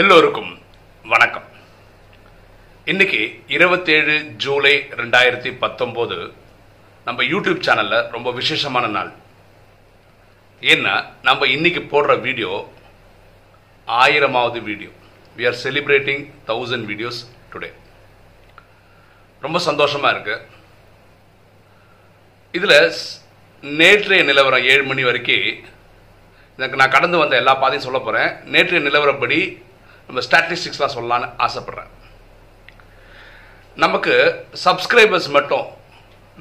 எல்லோருக்கும் வணக்கம். இன்னைக்கு இருபத்தேழு ஜூலை ரெண்டாயிரத்தி பத்தொம்போது நம்ம யூடியூப் சேனலில் ரொம்ப விசேஷமான நாள். ஏன்னா நம்ம இன்னைக்கு போடுற வீடியோ ஆயிரமாவது video. We are celebrating thousand videos today ரொம்ப சந்தோஷமா இருக்கு. இதில் நேற்றைய நிலவரம் ஏழு மணி வரைக்கும் எனக்கு நான் கடந்து வந்த எல்லா பாதையும் சொல்ல போகிறேன் நேற்றைய நிலவரப்படி நம்ம ஸ்டாட்டிஸ்டிக்ஸ்லாம் சொல்லலான்னு ஆசைப்பட்றேன். நமக்கு சப்ஸ்கிரைபர்ஸ் மட்டும்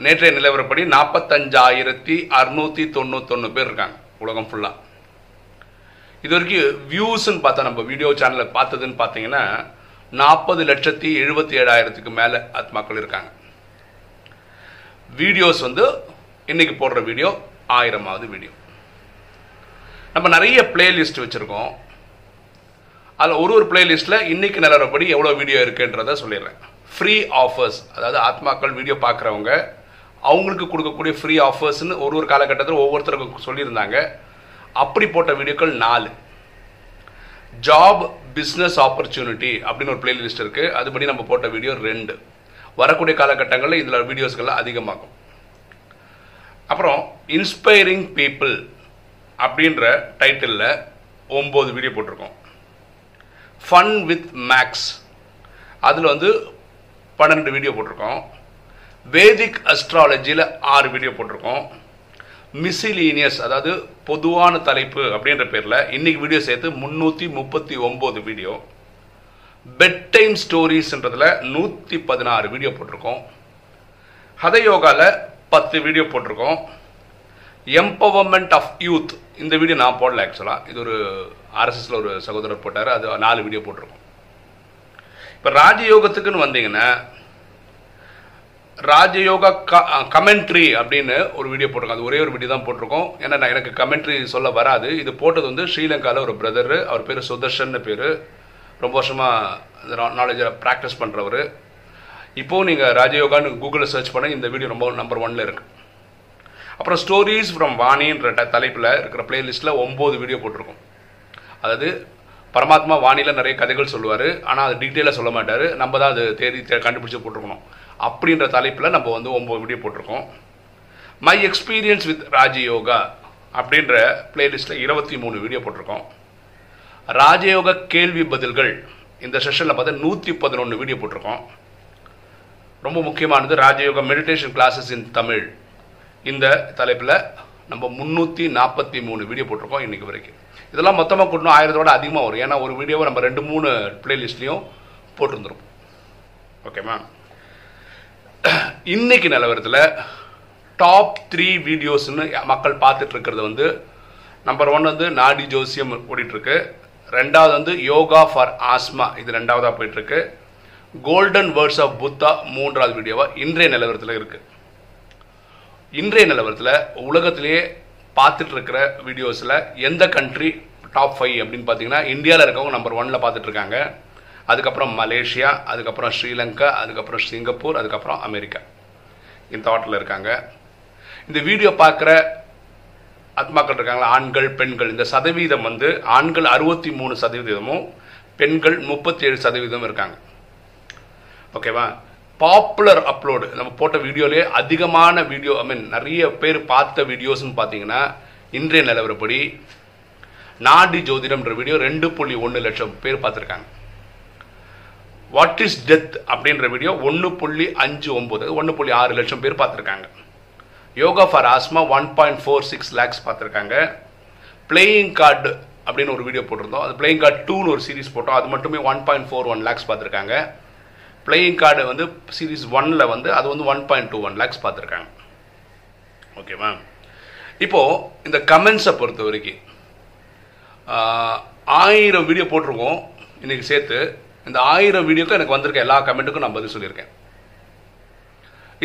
நேற்றைய நிலவரப்படி நாற்பத்தஞ்சாயிரத்தி அறுநூற்றி தொண்ணூத்தொன்று பேர் இருக்காங்க உலகம் ஃபுல்லாக இது வரைக்கும் வியூஸ்ன்னு பார்த்தா நம்ம வீடியோ சேனலில் பார்த்ததுன்னு பார்த்தீங்கன்னா நாற்பது லட்சத்தி எழுபத்தி ஏழாயிரத்துக்கு மேலே ஆத்மாக்கள் இருக்காங்க. வீடியோஸ் வந்து இன்னைக்கு போடுற வீடியோ ஆயிரமாவது வீடியோ நம்ம நிறைய பிளேலிஸ்ட் வச்சுருக்கோம். அதில் ஒரு ஒரு பிளேலிஸ்ட்டில் இன்னைக்கு நிலவரப்படி எவ்வளோ வீடியோ இருக்குன்றத சொல்லிடுறேன். ஃப்ரீ ஆஃபர்ஸ் அதாவது ஆத்மாக்கள் வீடியோ பார்க்குறவங்க அவங்களுக்கு கொடுக்கக்கூடிய ஃப்ரீ ஆஃபர்ஸ்னு ஒரு ஒரு காலகட்டத்தில் ஒவ்வொருத்தருக்கும் சொல்லியிருந்தாங்க. அப்படி போட்ட வீடியோக்கள் நாலு. ஜாப் பிஸ்னஸ் ஆப்பர்ச்சுனிட்டி அப்படின்னு ஒரு பிளேலிஸ்ட் இருக்குது அதுபடி நம்ம போட்ட வீடியோ ரெண்டு. வரக்கூடிய காலகட்டங்களில் இதில் வீடியோஸ்கள்லாம் அதிகமாகும். அப்புறம் இன்ஸ்பைரிங் பீப்புள் அப்படின்ற டைட்டிலில் ஒம்பது வீடியோ போட்டிருக்கோம். ஃபன் வித் மேக்ஸ் அதில் வந்து பன்னெண்டு வீடியோ போட்டிருக்கோம். வேதிக் அஸ்ட்ராலஜியில் ஆறு வீடியோ போட்டிருக்கோம். மிசிலீனியஸ் அதாவது பொதுவான தலைப்பு அப்படின்ற பேரில் இன்னைக்கு வீடியோ சேர்த்து முந்நூற்றி முப்பத்தி ஒம்பது வீடியோ பெட் டைம் ஸ்டோரிஸ்ன்றதில் நூற்றி பதினாறு வீடியோ போட்டிருக்கோம். ஹதயோகாவில் பத்து வீடியோ போட்டிருக்கோம். எம்பவர்மெண்ட் ஆஃப் யூத் இந்த வீடியோ நான் போடல ஆக்சுவலாக இது ஒரு ஆர்எஸ்எஸ்ல ஒரு சகோதரர் போட்டார் அது நாலு வீடியோ போட்டிருக்கோம். இப்போ ராஜயோகத்துக்குன்னு வந்தீங்கன்னா ராஜயோகா கமெண்ட்ரி அப்படின்னு ஒரு வீடியோ போட்டிருக்கோம். அது ஒரே ஒரு வீடியோ தான் போட்டிருக்கோம். ஏன்னா நான் எனக்கு கமெண்ட்ரி சொல்ல வராது. இது போட்டது வந்து ஸ்ரீலங்காவில் ஒரு பிரதர் அவர் பேர் சுதர்ஷன் பேர். ரொம்ப வருஷமாக நாலேஜை ப்ராக்டிஸ் பண்ணுறவர் இப்போது நீங்கள் ராஜயோகான்னு கூகுளில் சர்ச் பண்ண இந்த வீடியோ ரொம்ப நம்பர் ஒன்ல இருக்குது அப்புறம் ஸ்டோரிஸ் ஃப்ரம் வாணின்ற தலைப்பில் இருக்கிற பிளேலிஸ்ட்டில் ஒம்பது வீடியோ போட்டிருக்கோம். அதாவது பரமாத்மா வானியில் நிறைய கதைகள் சொல்லுவார் ஆனால் அது டீட்டெயிலாக சொல்ல மாட்டார். நம்ம தான் அது தேடி கண்டுபிடிச்சி போட்டிருக்கணும். அப்படின்ற தலைப்பில் நம்ம வந்து ஒம்பது வீடியோ போட்டிருக்கோம். மை எக்ஸ்பீரியன்ஸ் வித் ராஜயோகா அப்படின்ற பிளேலிஸ்ட்டில் இருபத்தி மூணு வீடியோ போட்டிருக்கோம். ராஜயோக கேள்வி பதில்கள். இந்த செஷனில் பார்த்தா நூற்றி பதினொன்று வீடியோ போட்டிருக்கோம். ரொம்ப முக்கியமானது Rajayoga meditation classes in Tamil இந்த தலைப்பில் நம்ம முந்நூற்றி நாற்பத்தி மூணு வீடியோ போட்டிருக்கோம் இன்றைக்கு வரைக்கும். இதெல்லாம் மொத்தமாக கூட்டணும் ஆயிரத்தோட அதிகமாக வரும். ஏன்னா ஒரு வீடியோவை நம்ம ரெண்டு மூணு பிளேலிஸ்ட்லேயும் போட்டிருந்துரும் ஓகேமா இன்னைக்கு நிலவரத்தில் டாப் த்ரீ வீடியோஸ்னு மக்கள் பார்த்துட்டு இருக்கிறது வந்து நம்பர் ஒன் வந்து நாடி ஜோசியம் ஓடிட்டுருக்கு. ரெண்டாவது வந்து யோகா ஃபார் ஆஸ்மா இது ரெண்டாவதாக போயிட்டுருக்கு. கோல்டன் வேர்ட்ஸ் ஆஃப் புத்தா மூன்றாவது வீடியோவாக இன்றைய நிலவரத்தில் இருக்குது இன்றைய நிலவரத்தில் உலகத்திலேயே பார்த்துட்டு இருக்கிற வீடியோஸில் எந்த கண்ட்ரி டாப் ஃபைவ் அப்படின்னு பார்த்தீங்கன்னா இந்தியாவில் இருக்கவங்க நம்பர் ஒனில் பார்த்துட்டு இருக்காங்க அதுக்கப்புறம் மலேசியா அதுக்கப்புறம் ஸ்ரீலங்கா அதுக்கப்புறம் சிங்கப்பூர் அதுக்கப்புறம் அமெரிக்கா. இந்த ஆட்டில் இருக்காங்க. இந்த வீடியோ பார்க்குற ஆத்மாக்கள் இருக்காங்களா? ஆண்கள் பெண்கள். இந்த சதவீதம் வந்து ஆண்கள் அறுபத்தி மூணு சதவீதமும் பெண்கள் முப்பத்தி ஏழு சதவீதம் இருக்காங்க ஓகேவா பாப்புலர் அப்லோடு நம்ம போட்ட வீடியோலேயே அதிகமான வீடியோ ஐ மீன் நிறைய பேர் பார்த்த வீடியோஸ்னு பார்த்தீங்கன்னா இன்றைய நிலவரப்படி நாடி ஜோதிடம்ன்ற வீடியோ ரெண்டு புள்ளி ஒன்று லட்சம் பேர் பார்த்துருக்காங்க. வாட் இஸ் டெத் அப்படின்ற வீடியோ ஒன்று புள்ளி அஞ்சு ஒம்பது ஒன்று புள்ளி ஆறு லட்சம் பேர் பார்த்துருக்காங்க. Yoga for asthma one point four six lakhs பார்த்துருக்காங்க. பிளேயிங் கார்டு அப்படின்னு ஒரு வீடியோ போட்டிருந்தோம். அது பிளேயிங் கார்டு டூன்னு ஒரு சீரிஸ் போட்டோம். அது மட்டுமே one point four one lakhs பார்த்துருக்காங்க. பிளேயிங் கார்டு வந்து சீரீஸ் ஒன்ல வந்து அது வந்து one point two one lakhs பார்த்துருக்காங்க. ஓகேவா இப்போது இந்த கமெண்ட்ஸை பொறுத்த வரைக்கும் ஆயிரம் வீடியோ போட்டிருக்கோம் இன்றைக்கி சேர்த்து. இந்த ஆயிரம் வீடியோக்கும் எனக்கு வந்திருக்க எல்லா கமெண்ட்டுக்கும் நான் பதில் சொல்லியிருக்கேன்.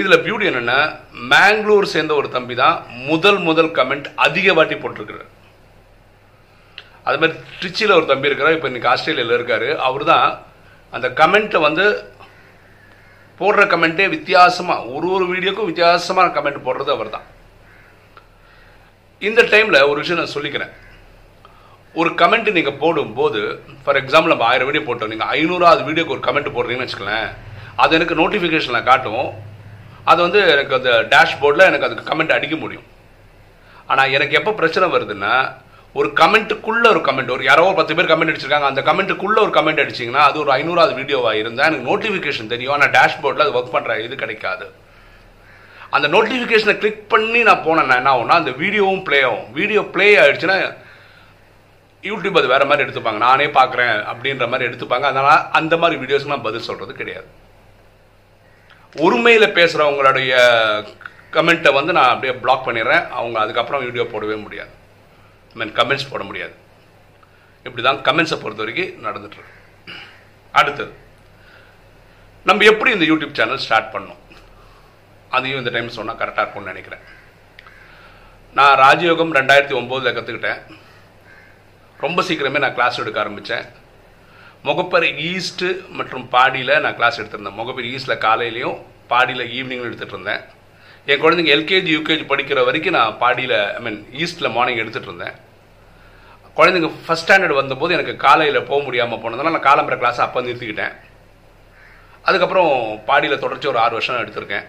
இதில் பியூட்டி என்னென்னா மேங்களூர் சேர்ந்த ஒரு தம்பி தான் முதல் முதல் கமெண்ட் அதிக வாட்டி போட்டிருக்கிறார். அது மாதிரி ட்ரிச்சியில் ஒரு தம்பி இருக்கிறார் இப்போ இன்னைக்கு ஆஸ்திரேலியாவில் இருக்காரு. அவர் தான் அந்த கமெண்ட்டை வந்து போடுற கமெண்ட்டே வித்தியாசமாக ஒரு ஒரு வீடியோக்கும் வித்தியாசமான கமெண்ட் போடுறது அவர் தான் இந்த டைமில் ஒரு விஷயம் நான் சொல்லிக்கிறேன். ஒரு கமெண்ட் நீங்கள் போடும்போது ஃபார் எக்ஸாம்பிள் நம்ம ஆயிரம் வீடியோ போட்டோம். நீங்கள் ஐநூறாவது வீடியோக்கு ஒரு கமெண்ட் போடுறீங்கன்னு வச்சுக்கலேன் அது எனக்கு நோட்டிஃபிகேஷனில் காட்டும். அது வந்து எனக்கு அந்த டேஷ்போர்டில் எனக்கு அதுக்கு கமெண்ட் அடிக்க முடியும். ஆனால் எனக்கு எப்போ பிரச்சனை வருதுன்னா ஒரு கமெண்ட்டுக்குள்ள ஒரு கமெண்ட் ஒரு யாரோ ஒரு பத்து பேர் கமெண்ட் அடிச்சிருக்காங்க அந்த கமெண்ட்டுக்குள்ள ஒரு கமெண்ட் அடிச்சிங்கன்னா அது ஒரு ஐநூறாவது வீடியோவாக இருந்தால் எனக்கு நோட்டிஃபிகேஷன் தெரியும். ஆனால் டேஷ்போர்டில் அது ஒர்க் பண்ணுற இது கிடைக்காது. அந்த நோட்டிஃபிகேஷனை கிளிக் பண்ணி நான் போனேன்னா என்ன ஆகும்னா அந்த வீடியோவும் ப்ளே ஆகும். வீடியோ ப்ளே ஆயிடுச்சுன்னா யூடியூப் அது வேறு மாதிரி எடுத்துப்பாங்க. நானே பார்க்குறேன் அப்படின்ற மாதிரி எடுத்துப்பாங்க. அதனால் அந்த மாதிரி வீடியோஸ்க்கு நான் பதில் சொல்கிறது கிடையாது. உரிமையில் பேசுகிறவங்களுடைய கமெண்ட்டை வந்து நான் அப்படியே பிளாக் பண்ணிடுறேன். அவங்க அதுக்கப்புறம் வீடியோ போடவே முடியாது. மீன் கமெண்ட்ஸ் போட முடியாது. இப்படி தான் கமெண்ட்ஸை பொறுத்த வரைக்கும் நடந்துட்டுருக்கு அடுத்தது நம்ம எப்படி இந்த யூடியூப் சேனல் ஸ்டார்ட் பண்ணோம் அதையும் இந்த டைம் சொன்னால் கரெக்டாக இருக்கும்னு நினைக்கிறேன். நான் ராஜயோகம் ரெண்டாயிரத்தி ஒம்போதில் கற்றுக்கிட்டேன் ரொம்ப சீக்கிரமே நான் கிளாஸ் எடுக்க ஆரம்பித்தேன் முகப்பர் ஈஸ்ட்டு மற்றும் பாடியில் நான் கிளாஸ் எடுத்திருந்தேன். முகப்பர் ஈஸ்ட்டில் காலையிலையும் பாடியில் ஈவினிங்கும் எடுத்துகிட்டு இருந்தேன். என் குழந்தைங்க எல்கேஜி யூகேஜி படிக்கிற வரைக்கும் நான் பாடியில் ஐ மீன் ஈஸ்ட்டில் மார்னிங் எடுத்துகிட்டு இருந்தேன். குழந்தைங்க ஃபஸ்ட் ஸ்டாண்டர்ட் வந்தபோது எனக்கு காலையில் போக முடியாமல் போனதுனால நான் காலம்பர கிளாஸ் அப்போ நிறுத்திக்கிட்டேன். அதுக்கப்புறம் பாடியில் தொடர்ச்சி ஒரு ஆறு வருஷம் எடுத்திருக்கேன்.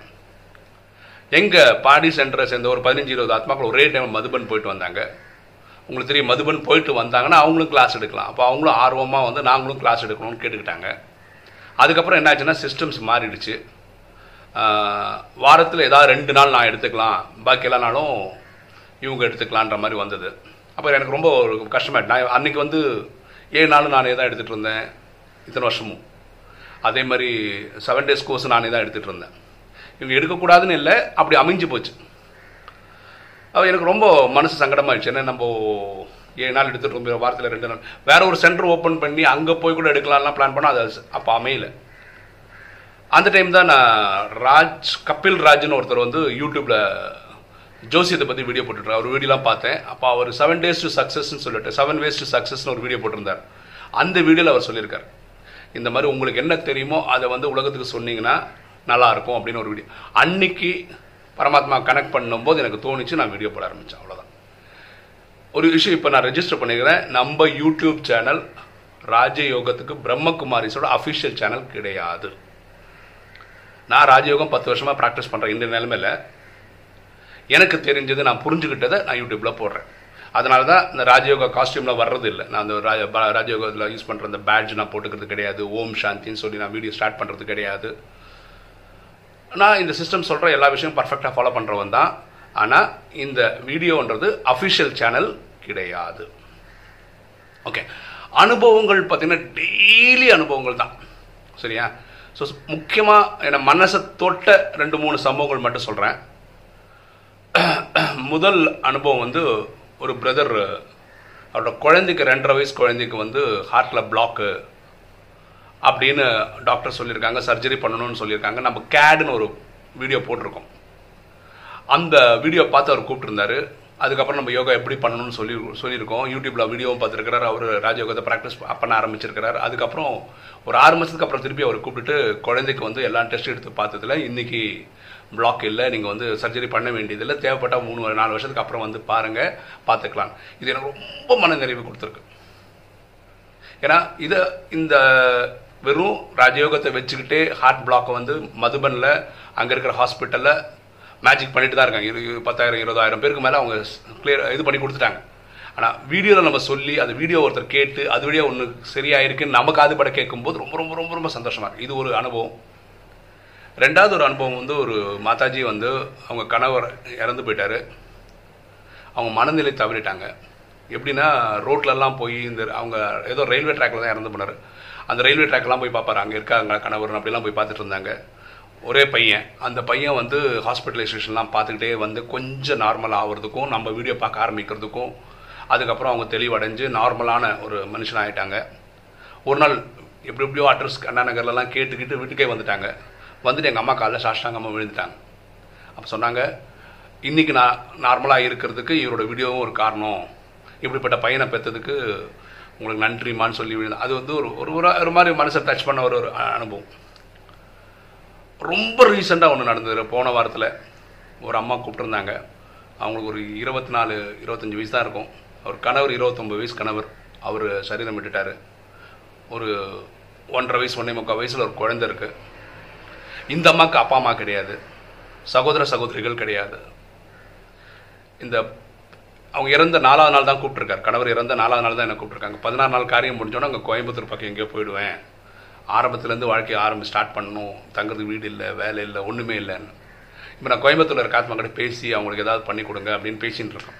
எங்கள் பாடி சென்டரை சேர்ந்த ஒரு பதினஞ்சு இருபது ஆத்மாக்கள் ஒரே டைம் மதுபன் போயிட்டு வந்தாங்க. உங்களுக்கு தெரியும் மதுபன் போயிட்டு வந்தாங்கன்னா அவங்களும் கிளாஸ் எடுக்கலாம். அப்போ அவங்களும் ஆர்வமாக வந்து நாங்களும் கிளாஸ் எடுக்கணும்னு கேட்டுக்கிட்டாங்க. அதுக்கப்புறம் என்னாச்சுன்னா சிஸ்டம்ஸ் மாறிடுச்சு. வாரத்தில் ஏதாவது ரெண்டு நாள் நான் எடுத்துக்கலாம். பாக்கி எல்லா நாளும் இவங்க எடுத்துக்கலான்ற மாதிரி வந்தது. அப்போ எனக்கு ரொம்ப ஒரு கஷ்டமாயிட்டு நான் அன்றைக்கி வந்து ஏழு நாளும் நானே தான் எடுத்துகிட்டு இருந்தேன். இத்தனை வருஷமும். அதே மாதிரி செவன் டேஸ் கோர்ஸ் நானே தான் எடுத்துகிட்டு இருந்தேன். இவங்க எடுக்கக்கூடாதுன்னு இல்லை அப்படி அமைஞ்சு போச்சு. அது எனக்கு ரொம்ப மனசு சங்கடமாகிடுச்சு ஏன்னா நம்ம ஏழு நாள் எடுத்துகிட்டு இருந்தோம் வாரத்தில் ரெண்டு நாள். வேறு ஒரு சென்டர் ஓப்பன் பண்ணி அங்கே போய் கூட எடுக்கலாம்லாம் பிளான் பண்ணால் அது அப்போ அமையலை. அந்த டைம் தான் நான் ராஜ் கபில் ராஜ்னு ஒருத்தர் வந்து யூடியூப்பில் ஜோசியத்தை பற்றி வீடியோ போட்டுருக்காரு அவர் வீடியோலாம் பார்த்தேன். அப்போ அவர் செவன் டேஸ் டு சக்ஸஸ்ன்னு சொல்லிட்டு செவன் வேஸ் டு சக்ஸஸ்னு ஒரு வீடியோ போட்டிருந்தார். அந்த வீடியோவில் அவர் சொல்லியிருக்கார். இந்த மாதிரி உங்களுக்கு என்ன தெரியுமோ அதை வந்து உலகத்துக்கு சொன்னீங்கன்னா நல்லா இருக்கும் அப்படின்னு ஒரு வீடியோ அன்னைக்கு பரமாத்மா கனெக்ட் பண்ணும்போது எனக்கு தோணுச்சு நான் வீடியோ போட ஆரம்பித்தேன் அவ்வளோதான் ஒரு விஷயம் இப்போ நான் ரெஜிஸ்டர் பண்ணிக்கிறேன். நம்ம யூடியூப் சேனல் ராஜயோகத்துக்கு பிரம்மகுமாரிஸோட அஃபிஷியல் சேனல் கிடையாது. நான் ராஜயோகம் பத்து வருஷமாக ப்ராக்டிஸ் பண்ணுறேன் இந்த நிலைமையில் எனக்கு தெரிஞ்சது நான் புரிஞ்சுக்கிட்டதை நான் யூடியூப்பில் போடுறேன். அதனால தான் இந்த ராஜயோகா காஸ்டியூமில் வர்றது இல்லை. நான் அந்த ராஜ ராஜயோகத்தில் யூஸ் பண்ணுற அந்த பேட்ஜ் நான் போட்டுக்கிறது கிடையாது. ஓம் சாந்தின்னு சொல்லி நான் வீடியோ ஸ்டார்ட் பண்ணுறது கிடையாது. நான் இந்த சிஸ்டம் சொல்கிற எல்லா விஷயமும் பர்ஃபெக்டாக ஃபாலோ பண்ணுறவன் தான். ஆனால் இந்த வீடியோன்றது அஃபிஷியல் சேனல் கிடையாது. ஓகே அனுபவங்கள் பார்த்தீங்கன்னா டெய்லி அனுபவங்கள் தான். சரியா? ஸோ முக்கியமாக என்னை மனசை தொட்ட ரெண்டு மூணு சம்பவங்கள் மட்டும் சொல்கிறேன் முதல் அனுபவம் வந்து ஒரு பிரதர் அவரோட குழந்தைக்கு ரெண்டரை வயசு குழந்தைக்கு வந்து ஹார்ட்டில் பிளாக்கு அப்படின்னு டாக்டர் சொல்லியிருக்காங்க சர்ஜரி பண்ணணும்னு சொல்லியிருக்காங்க. நம்ம கேடுன்னு ஒரு வீடியோ போட்டிருக்கோம். அந்த வீடியோ பார்த்து அவர் கூப்பிட்டுருந்தாரு. அதுக்கப்புறம் நம்ம யோகா எப்படி பண்ணணும்னு சொல்லி சொல்லியிருக்கோம். யூடியூப்பில் வீடியோவும் பார்த்துருக்கிறார். அவர் ராஜயோகத்தை ப்ராக்டிஸ் பண்ண ஆரம்பிச்சிருக்கிறார். அதுக்கப்புறம் ஒரு ஆறு மாதத்துக்கு அப்புறம் திருப்பி அவர் கூப்பிட்டுட்டு குழந்தைக்கு வந்து எல்லா டெஸ்ட் எடுத்து பார்த்ததுல இன்றைக்கி பிளாக் இல்லை. நீங்கள் வந்து சர்ஜரி பண்ண வேண்டியதில்லை. தேவைப்பட்டால் மூணு நாலு வருஷத்துக்கு அப்புறம் வந்து பாருங்கள் பார்த்துக்கலாம். இது எனக்கு ரொம்ப மன நிறைவு கொடுத்துருக்கு. ஏன்னா இதை இந்த வெறும் ராஜயோகத்தை வச்சுக்கிட்டே ஹார்ட் பிளாக்கை வந்து மதுபனில் அங்கே இருக்கிற ஹாஸ்பிட்டலில் மேஜிக் பண்ணிட்டு தான் இருக்காங்க. இரு பத்தாயிரம் இருபதாயிரம் பேருக்கு மேலே அவங்க கிளியர் இது பண்ணி கொடுத்துட்டாங்க. ஆனால் வீடியோவில் நம்ம சொல்லி அந்த வீடியோ ஒருத்தர் கேட்டு அது வழியாக ஒன்று சரியாயிருக்குன்னு நமக்கு அதுபட கேட்கும்போது ரொம்ப ரொம்ப ரொம்ப ரொம்ப சந்தோஷமாக இருக்குது இது ஒரு அனுபவம். ரெண்டாவது ஒரு அனுபவம் வந்து ஒரு மாதாஜி வந்து அவங்க கணவர் இறந்து போயிட்டார். அவங்க மனநிலை தவறிட்டாங்க. எப்படின்னா ரோட்லலாம் போய் இந்த அவங்க ஏதோ ரயில்வே ட்ராக்ல தான் இறந்து போனார். அந்த ரயில்வே ட்ராக்லாம் போய் பார்ப்பாரு அங்கே இருக்காங்க கணவர் அப்படிலாம் போய் பார்த்துட்டு இருந்தாங்க. ஒரே பையன். அந்த பையன் வந்து ஹாஸ்பிட்டலைசேஷன்லாம் பார்த்துக்கிட்டே வந்து கொஞ்சம் நார்மல் ஆகிறதுக்கும் நம்ம வீடியோ பார்க்க ஆரம்பிக்கிறதுக்கும் அதுக்கப்புறம் அவங்க தெளிவடைஞ்சு நார்மலான ஒரு மனுஷன் ஆகிட்டாங்க ஒரு நாள் எப்படி எப்படியோ அட்ரஸ் அண்ணா நகர்லலாம் கேட்டுக்கிட்டு வீட்டுக்கே வந்துட்டாங்க. வந்துட்டு எங்கள் அம்மா காலைல சாஷ்டாங்கம்மா விழுந்துட்டாங்க. அப்போ சொன்னாங்க இன்றைக்கி நான் நார்மலாக இருக்கிறதுக்கு இவரோட வீடியோவும் ஒரு காரணம். இப்படிப்பட்ட பையனை பெற்றதுக்கு உங்களுக்கு நன்றிமான்னு சொல்லி விழுந்தேன் அது வந்து ஒரு ஒரு ஒரு மாதிரி மனசை டச் பண்ண ஒரு ஒரு அனுபவம். ரொம்ப ரீசெண்டாக ஒன்று நடந்தது போன வாரத்தில் ஒரு அம்மா கூப்பிட்டுருந்தாங்க. அவங்களுக்கு ஒரு இருபத்தி நாலு இருபத்தஞ்சி வயசு தான் இருக்கும். அவர் கணவர் இருபத்தொம்பது வயசு கணவர். அவர் சரீரம் விட்டுட்டார். ஒரு ஒன்றரை வயசு ஒன்றே முக்கால் வயசில் ஒரு குழந்தை இருக்குது இந்த அம்மாவுக்கு அப்பா அம்மா கிடையாது. சகோதர சகோதரிகள் கிடையாது. இந்த அவங்க இறந்த நாலாவது நாள் தான் கூப்பிட்ருக்காரு கணவர் இறந்த நாலாவது நாள் தான் என்ன கூப்பிட்டுருக்காங்க. பதினாறு நாள் காரியம் முடிஞ்சோன்னா அங்கே கோயம்புத்தூர் பக்கம் எங்கேயோ போயிடுவேன். ஆரம்பத்துலேருந்து வாழ்க்கையை ஆரம்பி ஸ்டார்ட் பண்ணணும். தங்குறதுக்கு வீடு இல்லை வேலை இல்லை ஒன்றுமே இல்லைன்னு. இப்போ நான் கோயம்புத்தூரில் இருக்க ஆத்மா கிட்ட பேசி அவங்களுக்கு ஏதாவது பண்ணி கொடுங்க அப்படின்னு பேசின்னு இருக்கேன்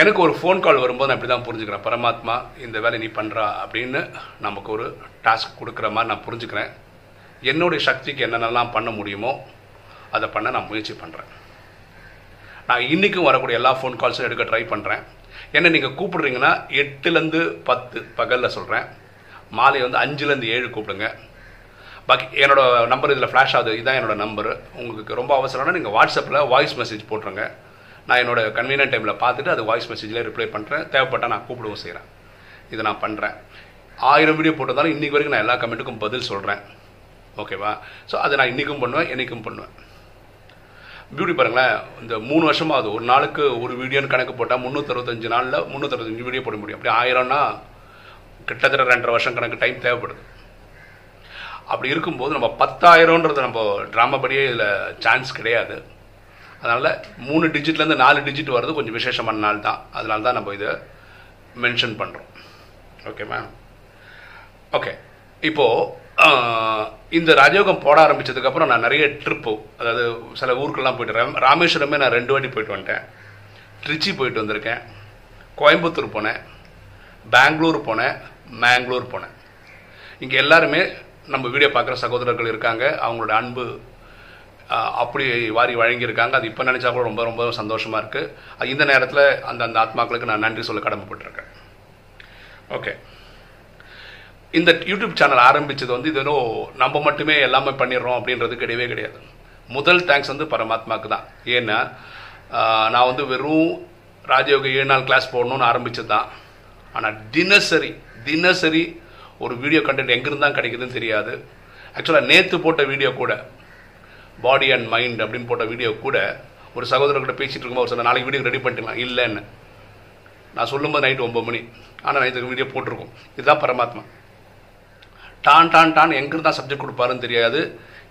எனக்கு ஒரு ஃபோன் கால் வரும்போது நான் இப்படி தான் புரிஞ்சுக்கிறேன். பரமாத்மா இந்த வேலை நீ பண்ணுறா அப்படின்னு நமக்கு ஒரு டாஸ்க் கொடுக்குற மாதிரி நான் புரிஞ்சுக்கிறேன். என்னுடைய சக்திக்கு என்னென்னலாம் பண்ண முடியுமோ அதை பண்ண நான் முயற்சி பண்ணுறேன் நான் இன்றைக்கும் வரக்கூடிய எல்லா ஃபோன் கால்ஸும் எடுக்க ட்ரை பண்ணுறேன் என்ன நீங்கள் கூப்பிடுறீங்கன்னா எட்டுலேருந்து பத்து பகலில் சொல்கிறேன் மாலை வந்து அஞ்சுலேருந்து ஏழு கூப்பிடுங்க. பாக்கி என்னோட நம்பர் இதில் ஃப்ளாஷ் ஆகுது. இதுதான் என்னோட நம்பர் உங்களுக்கு ரொம்ப அவசரம்னா நீங்கள் வாட்ஸ்அப்பில் வாய்ஸ் மெசேஜ் போட்டுருங்க. நான் என்னோட கன்வீனியன்ட் டைமில் பார்த்துட்டு அது வாய்ஸ் மெசேஜில் ரிப்ளை பண்ணுறேன் தேவைப்பட்டால் நான் கூப்பிடவும் செய்கிறேன் இதை நான் பண்ணுறேன் ஆயிரம் வீடியோ போட்டிருந்தாலும் இன்றைக்கி வரைக்கும் நான் எல்லா கமெண்ட்டுக்கும் பதில் சொல்கிறேன் ஓகேவா ஸோ அதை நான் இன்றைக்கும் பண்ணுவேன் என்றைக்கும் பண்ணுவேன். பியூட்டி பாருங்களேன் இந்த மூணு வருஷமாக அது ஒரு நாளுக்கு ஒரு வீடியோன்னு கணக்கு போட்டால் முந்நூற்றறுபத்தஞ்சு நாளில் முந்நூற்றறுபத்தஞ்சு வீடியோ போட முடியும். அப்படி ஆயிரம்னா கிட்டத்தட்ட ரெண்டரை வருஷம் கணக்கு டைம் தேவைப்படுது. அப்படி இருக்கும்போது நம்ம பத்தாயிரம்ன்றது நம்ம ட்ராமா படியே இதில் சான்ஸ் கிடையாது. அதனால் மூணு டிஜிட்லேருந்து நாலு டிஜிட் வர்றது கொஞ்சம் விசேஷமான நாள் தான். அதனால தான் நம்ம இதை மென்ஷன் பண்ணுறோம் ஓகே மேம் ஓகே இப்போது இந்த ராஜயோகம் போட ஆரம்பித்ததுக்கப்புறம் நான் நிறைய ட்ரிப்பு அதாவது சில ஊருக்கெல்லாம் போயிட்டு ராமேஸ்வரமே நான் ரெண்டு வாட்டி போயிட்டு வந்துட்டேன். திருச்சி போயிட்டு வந்திருக்கேன். கோயம்புத்தூர் போனேன். பெங்களூர் போனேன் மேங்களூர் போனேன். இங்கே எல்லாருமே நம்ம வீடியோ பார்க்குற சகோதரர்கள் இருக்காங்க. அவங்களோட அன்பு அப்படி வாரி வழங்கியிருக்காங்க. அது இப்போ நினச்சா கூட ரொம்ப ரொம்ப சந்தோஷமாக இருக்குது இந்த நேரத்தில் அந்த அந்த ஆத்மாக்களுக்கு நான் நன்றி சொல்ல கடமைப்பட்டிருக்கேன். ஓகே. இந்த யூடியூப் சேனல் ஆரம்பித்தது வந்து இது நம்ம மட்டுமே எல்லாமே பண்ணிடுறோம் அப்படின்றது கிடையவே கிடையாது. முதல் தேங்க்ஸ் வந்து பரமாத்மாவுக்கு தான். ஏன்னா நான் வந்து வெறும் ராஜயோக ஏழு நாள் கிளாஸ் போடணும்னு ஆரம்பிச்சது தான். ஆனால் தினசரி தினசரி ஒரு வீடியோ கண்டென்ட் எங்கிருந்து தான் கிடைக்குதுன்னு தெரியாது. ஆக்சுவலாக நேற்று போட்ட வீடியோ கூட பாடி அண்ட் மைண்ட் அப்படின்னு போட்ட வீடியோ கூட ஒரு சகோதரர்கிட்ட பேசிகிட்டு இருக்கும்போது ஒரு சில நாளைக்கு வீடியோ ரெடி பண்ணிட்டுலாம். இல்லைன்னு. நான் சொல்லும்போது நைட்டு ஒம்பது மணி. ஆனால் நைட்டுக்கு வீடியோ போட்டிருக்கோம். இதுதான் பரமாத்மா. டான் டான் டான் எங்கிருந்து தான் சப்ஜெக்ட் கொடுப்பாருன்னு தெரியாது.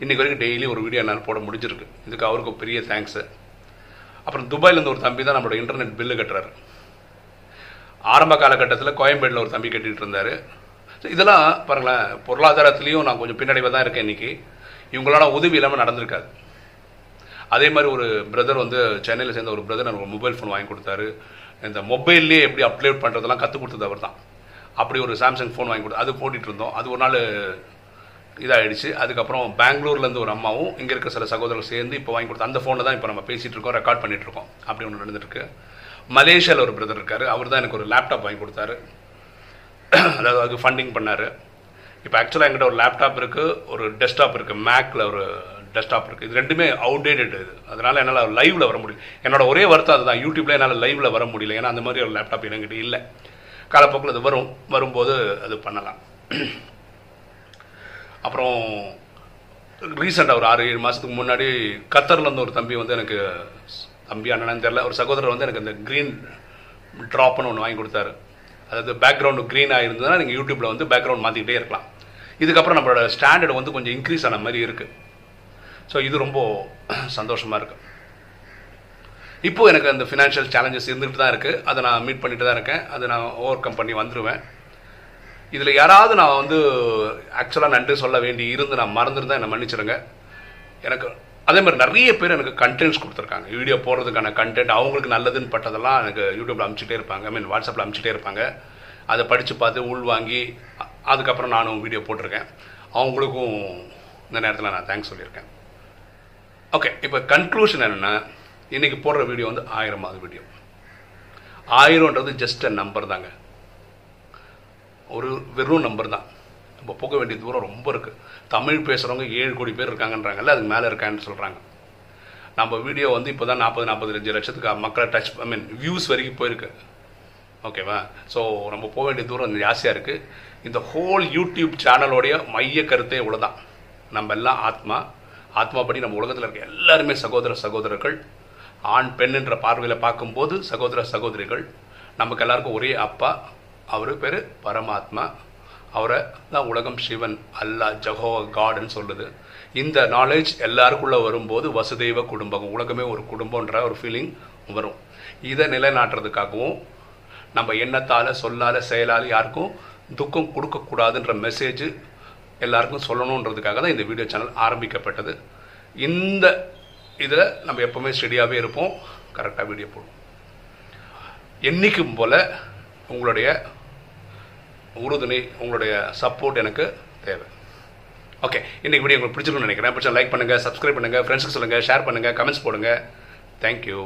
இன்றைக்கி வரைக்கும் டெய்லி ஒரு வீடியோ என்னால் போட முடிஞ்சிருக்கு. இதுக்கு அவருக்கு பெரிய தேங்க்ஸு அப்புறம் துபாயிலேருந்து ஒரு தம்பி தான் நம்மளோட இன்டர்நெட் பில்லு கட்டுறாரு. ஆரம்ப காலகட்டத்தில் கோயம்பேடில் ஒரு தம்பி கட்டிகிட்டு இருந்தார். இதெல்லாம் பாருங்களேன் பொருளாதாரத்துலேயும் நான் கொஞ்சம் பின்னடைவாக தான் இருக்கேன் இன்னைக்கு. இவங்களால உதவி இல்லாமல் நடந்திருக்காது. அதே மாதிரி ஒரு பிரதர் வந்து சென்னையில் சேர்ந்த ஒரு பிரதர் எனக்கு ஒரு மொபைல் ஃபோன் வாங்கி கொடுத்தாரு. இந்த மொபைல்லேயே எப்படி அப்டேட் பண்ணுறதெல்லாம் கற்றுக் கொடுத்தது அவர் தான் அப்படி ஒரு சாம்சங் ஃபோன் வாங்கி கொடுத்து அது போட்டுட்டு இருந்தோம். அது ஒரு நாள் இதாகிடுச்சு அதுக்கப்புறம் பெங்களூர்லேருந்து ஒரு அம்மாவும் இங்கே இருக்க சில சகோதரர்கள் சேர்ந்து இப்போ வாங்கி கொடுத்து அந்த ஃபோனில் தான் இப்போ நம்ம பேசிகிட்டு இருக்கோம் ரெக்கார்ட் பண்ணிகிட்ருக்கோம் இருக்கோம். அப்படி ஒன்று நடந்துருக்கு மலேசியாவில் ஒரு பிரதர் இருக்கார். அவர் தான் எனக்கு ஒரு லேப்டாப் வாங்கி கொடுத்தாரு. அதாவது அதுக்கு ஃபண்டிங் பண்ணார். இப்போ ஆக்சுவலாக என்கிட்ட ஒரு லேப்டாப் இருக்குது ஒரு டெஸ்க்டாப் இருக்குது மேக்கில் ஒரு டெஸ்க்டாப் இருக்குது இது ரெண்டுமே அவுடேட்டட் இது. அதனால் என்னால் லைவில் வர முடியல. என்னோட ஒரே வருத்தம் அதுதான். யூடியூப்பில் என்னால் லைவில் வர முடியல. ஏன்னா அந்த மாதிரி ஒரு லேப்டாப் என்கிட்ட இல்லை. காலப்போக்கில் அது வரும். வரும்போது அது பண்ணலாம். அப்புறம் ரீசெண்டாக ஒரு ஆறு ஏழு மாதத்துக்கு முன்னாடி கத்தர்லேருந்து ஒரு தம்பி வந்து எனக்கு தம்பி அண்ணனு தெரில ஒரு சகோதரர் வந்து எனக்கு அந்த க்ரீன் ட்ராப்னு ஒன்று வாங்கி கொடுத்தாரு. அதாவது பேக்ரவுண்டு க்ரீனாக இருந்ததுன்னா நீங்கள் யூடியூப்பில் வந்து பேக்ரவுண்ட் மாற்றிக்கிட்டே இருக்கலாம். இதுக்கப்புறம் நம்மளோட ஸ்டாண்டர்ட் வந்து கொஞ்சம் இன்க்ரீஸ் ஆன மாதிரி இருக்குது ஸோ இது ரொம்ப சந்தோஷமாக இருக்குது இப்போது எனக்கு அந்த ஃபினான்ஷியல் சேலஞ்சஸ் இருந்துகிட்டு தான் இருக்குது அதை நான் மீட் பண்ணிட்டு தான் இருக்கேன். அதை நான் ஓவர் கம் பண்ணி வந்துடுவேன் இதில் யாராவது நான் வந்து ஆக்சுவலாக நன்றி சொல்ல வேண்டி இருந்து நான் மறந்துருந்தா என்னை மன்னிச்சிடுங்க எனக்கு அதே மாதிரி நிறைய பேர் எனக்கு கண்டென்ட்ஸ் கொடுத்துருக்காங்க. வீடியோ போடுறதுக்கான கண்டென்ட் அவங்களுக்கு நல்லதுன்னு பட்டதெல்லாம் எனக்கு யூடியூப்பில் அனுப்பிச்சிட்டே இருப்பாங்க. ஐ மீன் வாட்ஸ்அப்பில் அனுப்பிச்சிட்டே இருப்பாங்க. அதை படித்து பார்த்து உள்வாங்கி அதுக்கப்புறம் நானும் வீடியோ போட்டிருக்கேன். அவங்களுக்கும் இந்த நேரத்தில் நான் தேங்க்ஸ் சொல்லியிருக்கேன். ஓகே இப்போ கன்க்ளூஷன் என்னென்னா இன்றைக்கி போடுற வீடியோ வந்து ஆயிரமாவது வீடியோ ஆயிரம்ன்றது ஜஸ்ட் அ நம்பர் தாங்க. ஒரு வெறும் நம்பர் தான். நம்ம போக வேண்டிய தூரம் ரொம்ப இருக்குது தமிழ் பேசுகிறவங்க ஏழு கோடி பேர் இருக்காங்கன்றாங்கல்ல அதுக்கு மேலே இருக்கான்னு சொல்கிறாங்க நம்ம வீடியோ வந்து இப்போ தான் நாற்பது நாற்பத்தஞ்சு லட்சத்துக்கு மக்களை டச் ஐ மீன் வியூஸ் வரைக்கும் போயிருக்கு. ஓகேவா ஸோ நம்ம போக வேண்டிய தூரம் ஜாஸ்தியாக இருக்குது இந்த ஹோல் யூடியூப் சேனலோடைய மைய கருத்தே இவ்வளோதான் நம்ம எல்லாம் ஆத்மா. ஆத்மா படி நம்ம உலகத்தில் இருக்க எல்லாருமே சகோதர சகோதரர்கள். ஆண் பெண் என்ற பார்வையில் பார்க்கும்போது சகோதர சகோதரிகள். நமக்கு எல்லாருக்கும் ஒரே அப்பா. அவர் பேர் பரமாத்மா. அவரை தான் உலகம் சிவன் அல்லாஹ் ஜஹோ காடுன்னு சொல்லுது. இந்த நாலேஜ் எல்லாருக்குள்ளே வரும்போது வசுதெய்வ குடும்பம் உலகமே ஒரு குடும்பன்ற ஒரு ஃபீலிங் வரும். இதை நிலைநாட்டுறதுக்காகவும் நம்ம எண்ணத்தால் சொல்லால் செயலால் யாருக்கும் துக்கம் கொடுக்கக்கூடாதுன்ற மெசேஜ் எல்லாருக்கும் சொல்லணுன்றதுக்காக தான் இந்த வீடியோ சேனல் ஆரம்பிக்கப்பட்டது. இந்த இதில் நம்ம எப்போவுமே ஸ்டெடியாகவே இருப்போம். கரெக்டாக வீடியோ போடுவோம். என்றைக்கும் போல் உங்களுடைய உறுதுணை உங்களுடைய சப்போர்ட் எனக்கு தேவை. ஓகே இன்னைக்கு வீடியோ உங்களுக்கு பிடிச்சிருக்குன்னு நினைக்கிறேன். பிடிச்சா லைக் பண்ணுங்கள் சப்ஸ்கிரைப் பண்ணுங்கள் ஃப்ரெண்ட்ஸுக்கு சொல்லுங்கள் ஷேர் பண்ணுங்கள் கமெண்ட்ஸ் போடுங்க. தேங்க்யூ